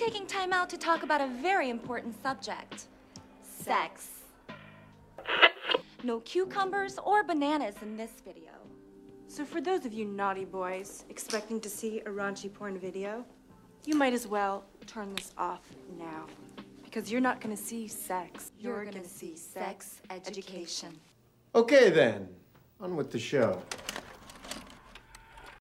taking time out to talk about a very important subject sex. No cucumbers or bananas in this video. So for those of you naughty boys expecting to see a raunchy porn video, you might as well turn this off now. Because you're not gonna see sex. You're, gonna, see sex education. Okay then, on with the show.